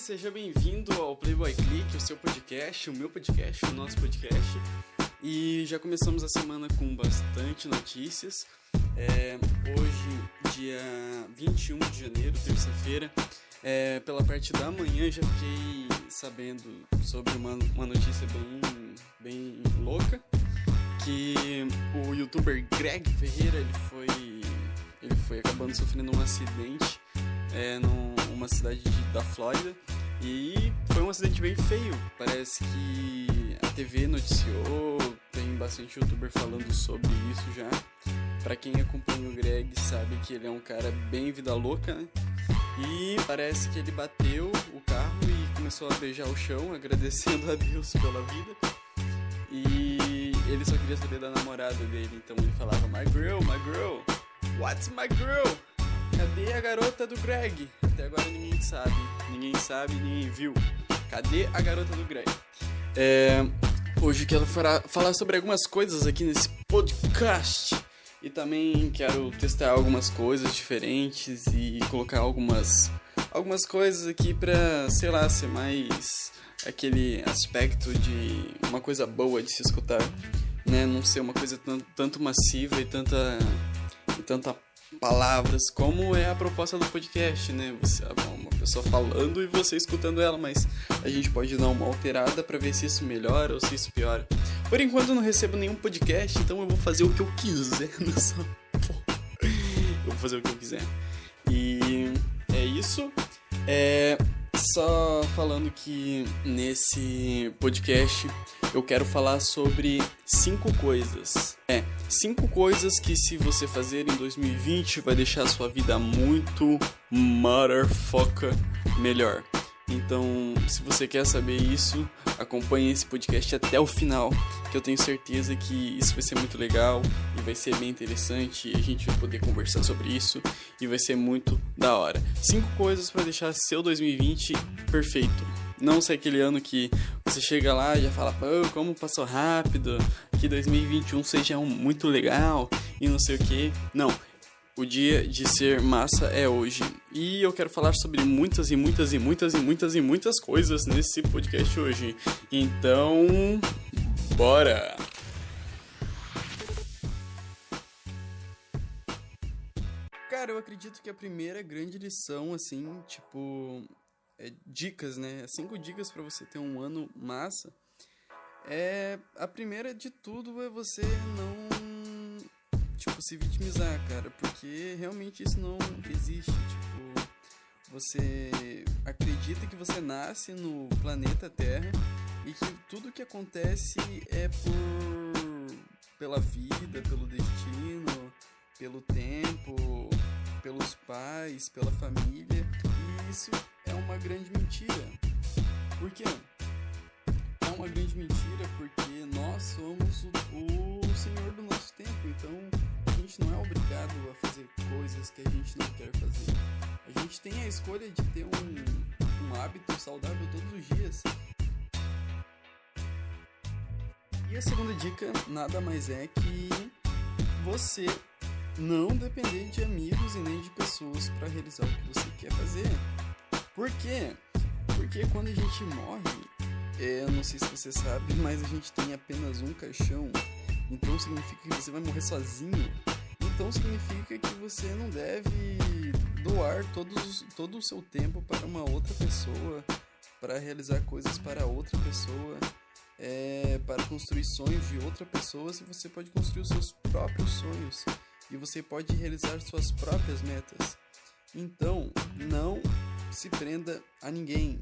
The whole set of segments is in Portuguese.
seja bem-vindo ao Playboy Click, o seu podcast, o meu podcast, o nosso podcast. E já começamos a semana com bastante notícias. É, hoje, dia 21 de janeiro, terça-feira, é, pela parte da manhã, já fiquei sabendo sobre uma, uma notícia bem, bem louca, que o youtuber Greg Ferreira, ele foi, ele foi acabando sofrendo um acidente é, numa cidade de, da Flórida. E foi um acidente bem feio. Parece que a TV noticiou, tem bastante youtuber falando sobre isso já. Para quem acompanha o Greg sabe que ele é um cara bem vida louca, né? E parece que ele bateu o carro e começou a beijar o chão, agradecendo a Deus pela vida. E ele só queria saber da namorada dele, então ele falava: My girl, my girl, what's my girl? Cadê a garota do Greg? Até agora ninguém sabe. Ninguém sabe, ninguém viu. Cadê a garota do Greg? É, hoje quero falar sobre algumas coisas aqui nesse podcast. E também quero testar algumas coisas diferentes e colocar algumas, algumas coisas aqui pra, sei lá, ser mais aquele aspecto de uma coisa boa de se escutar, né? Não ser uma coisa tanto, tanto massiva e tanta, e tanta palavras, como é a proposta do podcast, né? Você uma pessoa falando e você escutando ela, mas a gente pode dar uma alterada para ver se isso melhora ou se isso piora. Por enquanto eu não recebo nenhum podcast, então eu vou fazer o que eu quiser nessa porra. Eu vou fazer o que eu quiser. E é isso. É só falando que nesse podcast eu quero falar sobre cinco coisas. É, cinco coisas que se você fazer em 2020 vai deixar a sua vida muito motherfucker melhor. Então, se você quer saber isso, acompanhe esse podcast até o final, que eu tenho certeza que isso vai ser muito legal e vai ser bem interessante e a gente vai poder conversar sobre isso e vai ser muito da hora. Cinco coisas para deixar seu 2020 perfeito. Não ser aquele ano que você chega lá e já fala, pô, como passou rápido, que 2021 seja um muito legal e não sei o que. Não, o dia de ser massa é hoje. E eu quero falar sobre muitas e muitas e muitas e muitas e muitas coisas nesse podcast hoje. Então, bora! Cara, eu acredito que a primeira grande lição, assim, tipo, é dicas, né? Cinco dicas para você ter um ano massa. É a primeira de tudo é você não tipo, se vitimizar, cara, porque realmente isso não existe, tipo, você acredita que você nasce no planeta Terra e que tudo que acontece é por pela vida, pelo destino, pelo tempo, pelos pais, pela família, e isso é uma grande mentira. Por quê? É uma grande mentira porque nós somos o, o senhor do nosso tempo, então gente não é obrigado a fazer coisas que a gente não quer fazer. A gente tem a escolha de ter um, um hábito saudável todos os dias. E a segunda dica nada mais é que você não depender de amigos e nem de pessoas para realizar o que você quer fazer. Por quê? Porque quando a gente morre, é, eu não sei se você sabe, mas a gente tem apenas um caixão. Então significa que você vai morrer sozinho então significa que você não deve doar todos, todo o seu tempo para uma outra pessoa, para realizar coisas para outra pessoa, é, para construir sonhos de outra pessoa, se você pode construir os seus próprios sonhos e você pode realizar suas próprias metas. Então, não se prenda a ninguém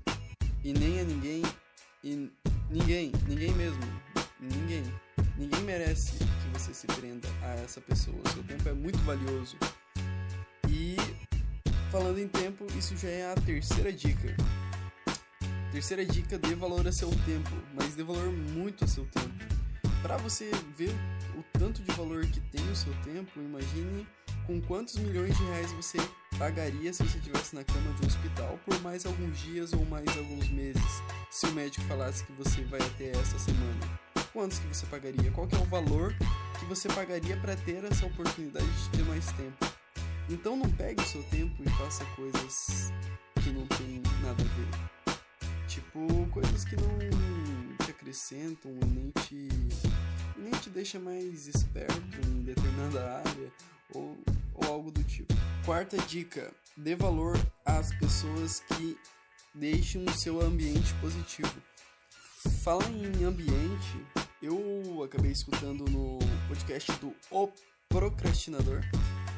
e nem a ninguém e ninguém, ninguém mesmo, ninguém. Ninguém merece que você se prenda a essa pessoa. Seu tempo é muito valioso. E falando em tempo, isso já é a terceira dica. Terceira dica: dê valor a seu tempo, mas dê valor muito a seu tempo. Para você ver o tanto de valor que tem o seu tempo, imagine com quantos milhões de reais você pagaria se você estivesse na cama de um hospital por mais alguns dias ou mais alguns meses, se o médico falasse que você vai até essa semana quantos que você pagaria? Qual é o valor que você pagaria para ter essa oportunidade de ter mais tempo? Então não pegue o seu tempo e faça coisas que não tem nada a ver. Tipo, coisas que não te acrescentam nem te, nem te deixa mais esperto em determinada área ou, ou algo do tipo. Quarta dica: dê valor às pessoas que deixam o seu ambiente positivo. Fala em ambiente, eu acabei escutando no podcast do O Procrastinador,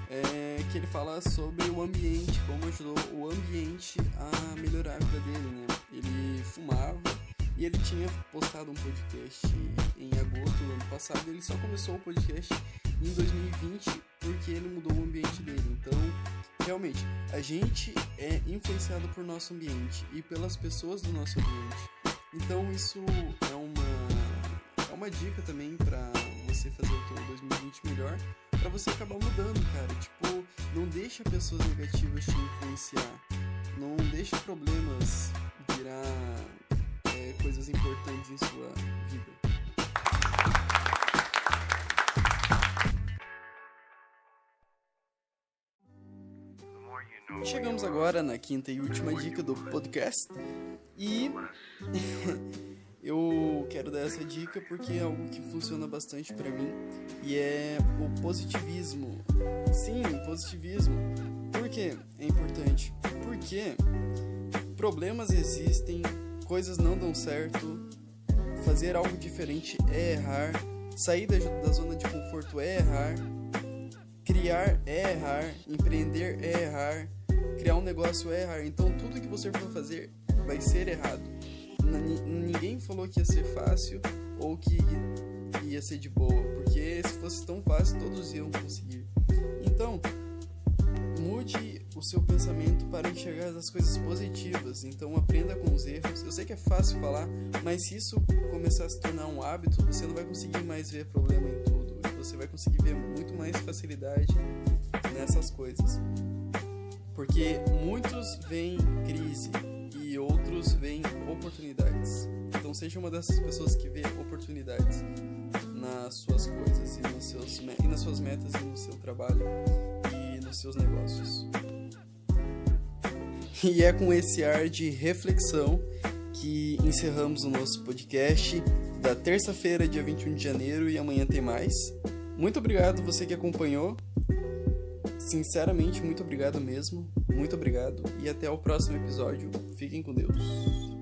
é, que ele fala sobre o ambiente, como ajudou o ambiente a melhorar a vida dele, né? Ele fumava e ele tinha postado um podcast em do ano passado. Ele só começou o podcast em 2020 porque ele mudou o ambiente dele. Então, realmente, a gente é influenciado por nosso ambiente e pelas pessoas do nosso ambiente. Então, isso é uma, é uma dica também para você fazer o teu 2020 melhor, para você acabar mudando, cara. Tipo, não deixa pessoas negativas te influenciar. Não deixa problemas virar é, coisas importantes em sua vida. Chegamos agora na quinta e última dica do podcast e eu quero dar essa dica porque é algo que funciona bastante para mim e é o positivismo. Sim, positivismo. Por que é importante? Porque problemas existem, coisas não dão certo, fazer algo diferente é errar, sair da, da zona de conforto é errar, criar é errar, empreender é errar, criar um negócio é errar. Então tudo que você for fazer vai ser errado. ninguém falou que ia ser fácil ou que ia ser de boa, porque se fosse tão fácil todos iam conseguir. Então, mude o seu pensamento para enxergar as coisas positivas. Então aprenda com os erros. Eu sei que é fácil falar, mas se isso começar a se tornar um hábito, você não vai conseguir mais ver problema em tudo. Você vai conseguir ver muito mais facilidade nessas coisas. Porque muitos veem crise e outros veem oportunidades. Então seja uma dessas pessoas que vê oportunidades nas suas coisas e, nos seus, e nas suas metas e no seu trabalho dos seus negócios. E é com esse ar de reflexão que encerramos o nosso podcast da terça-feira, dia 21 de janeiro, e amanhã tem mais. Muito obrigado você que acompanhou. Sinceramente, muito obrigado mesmo. Muito obrigado e até o próximo episódio. Fiquem com Deus.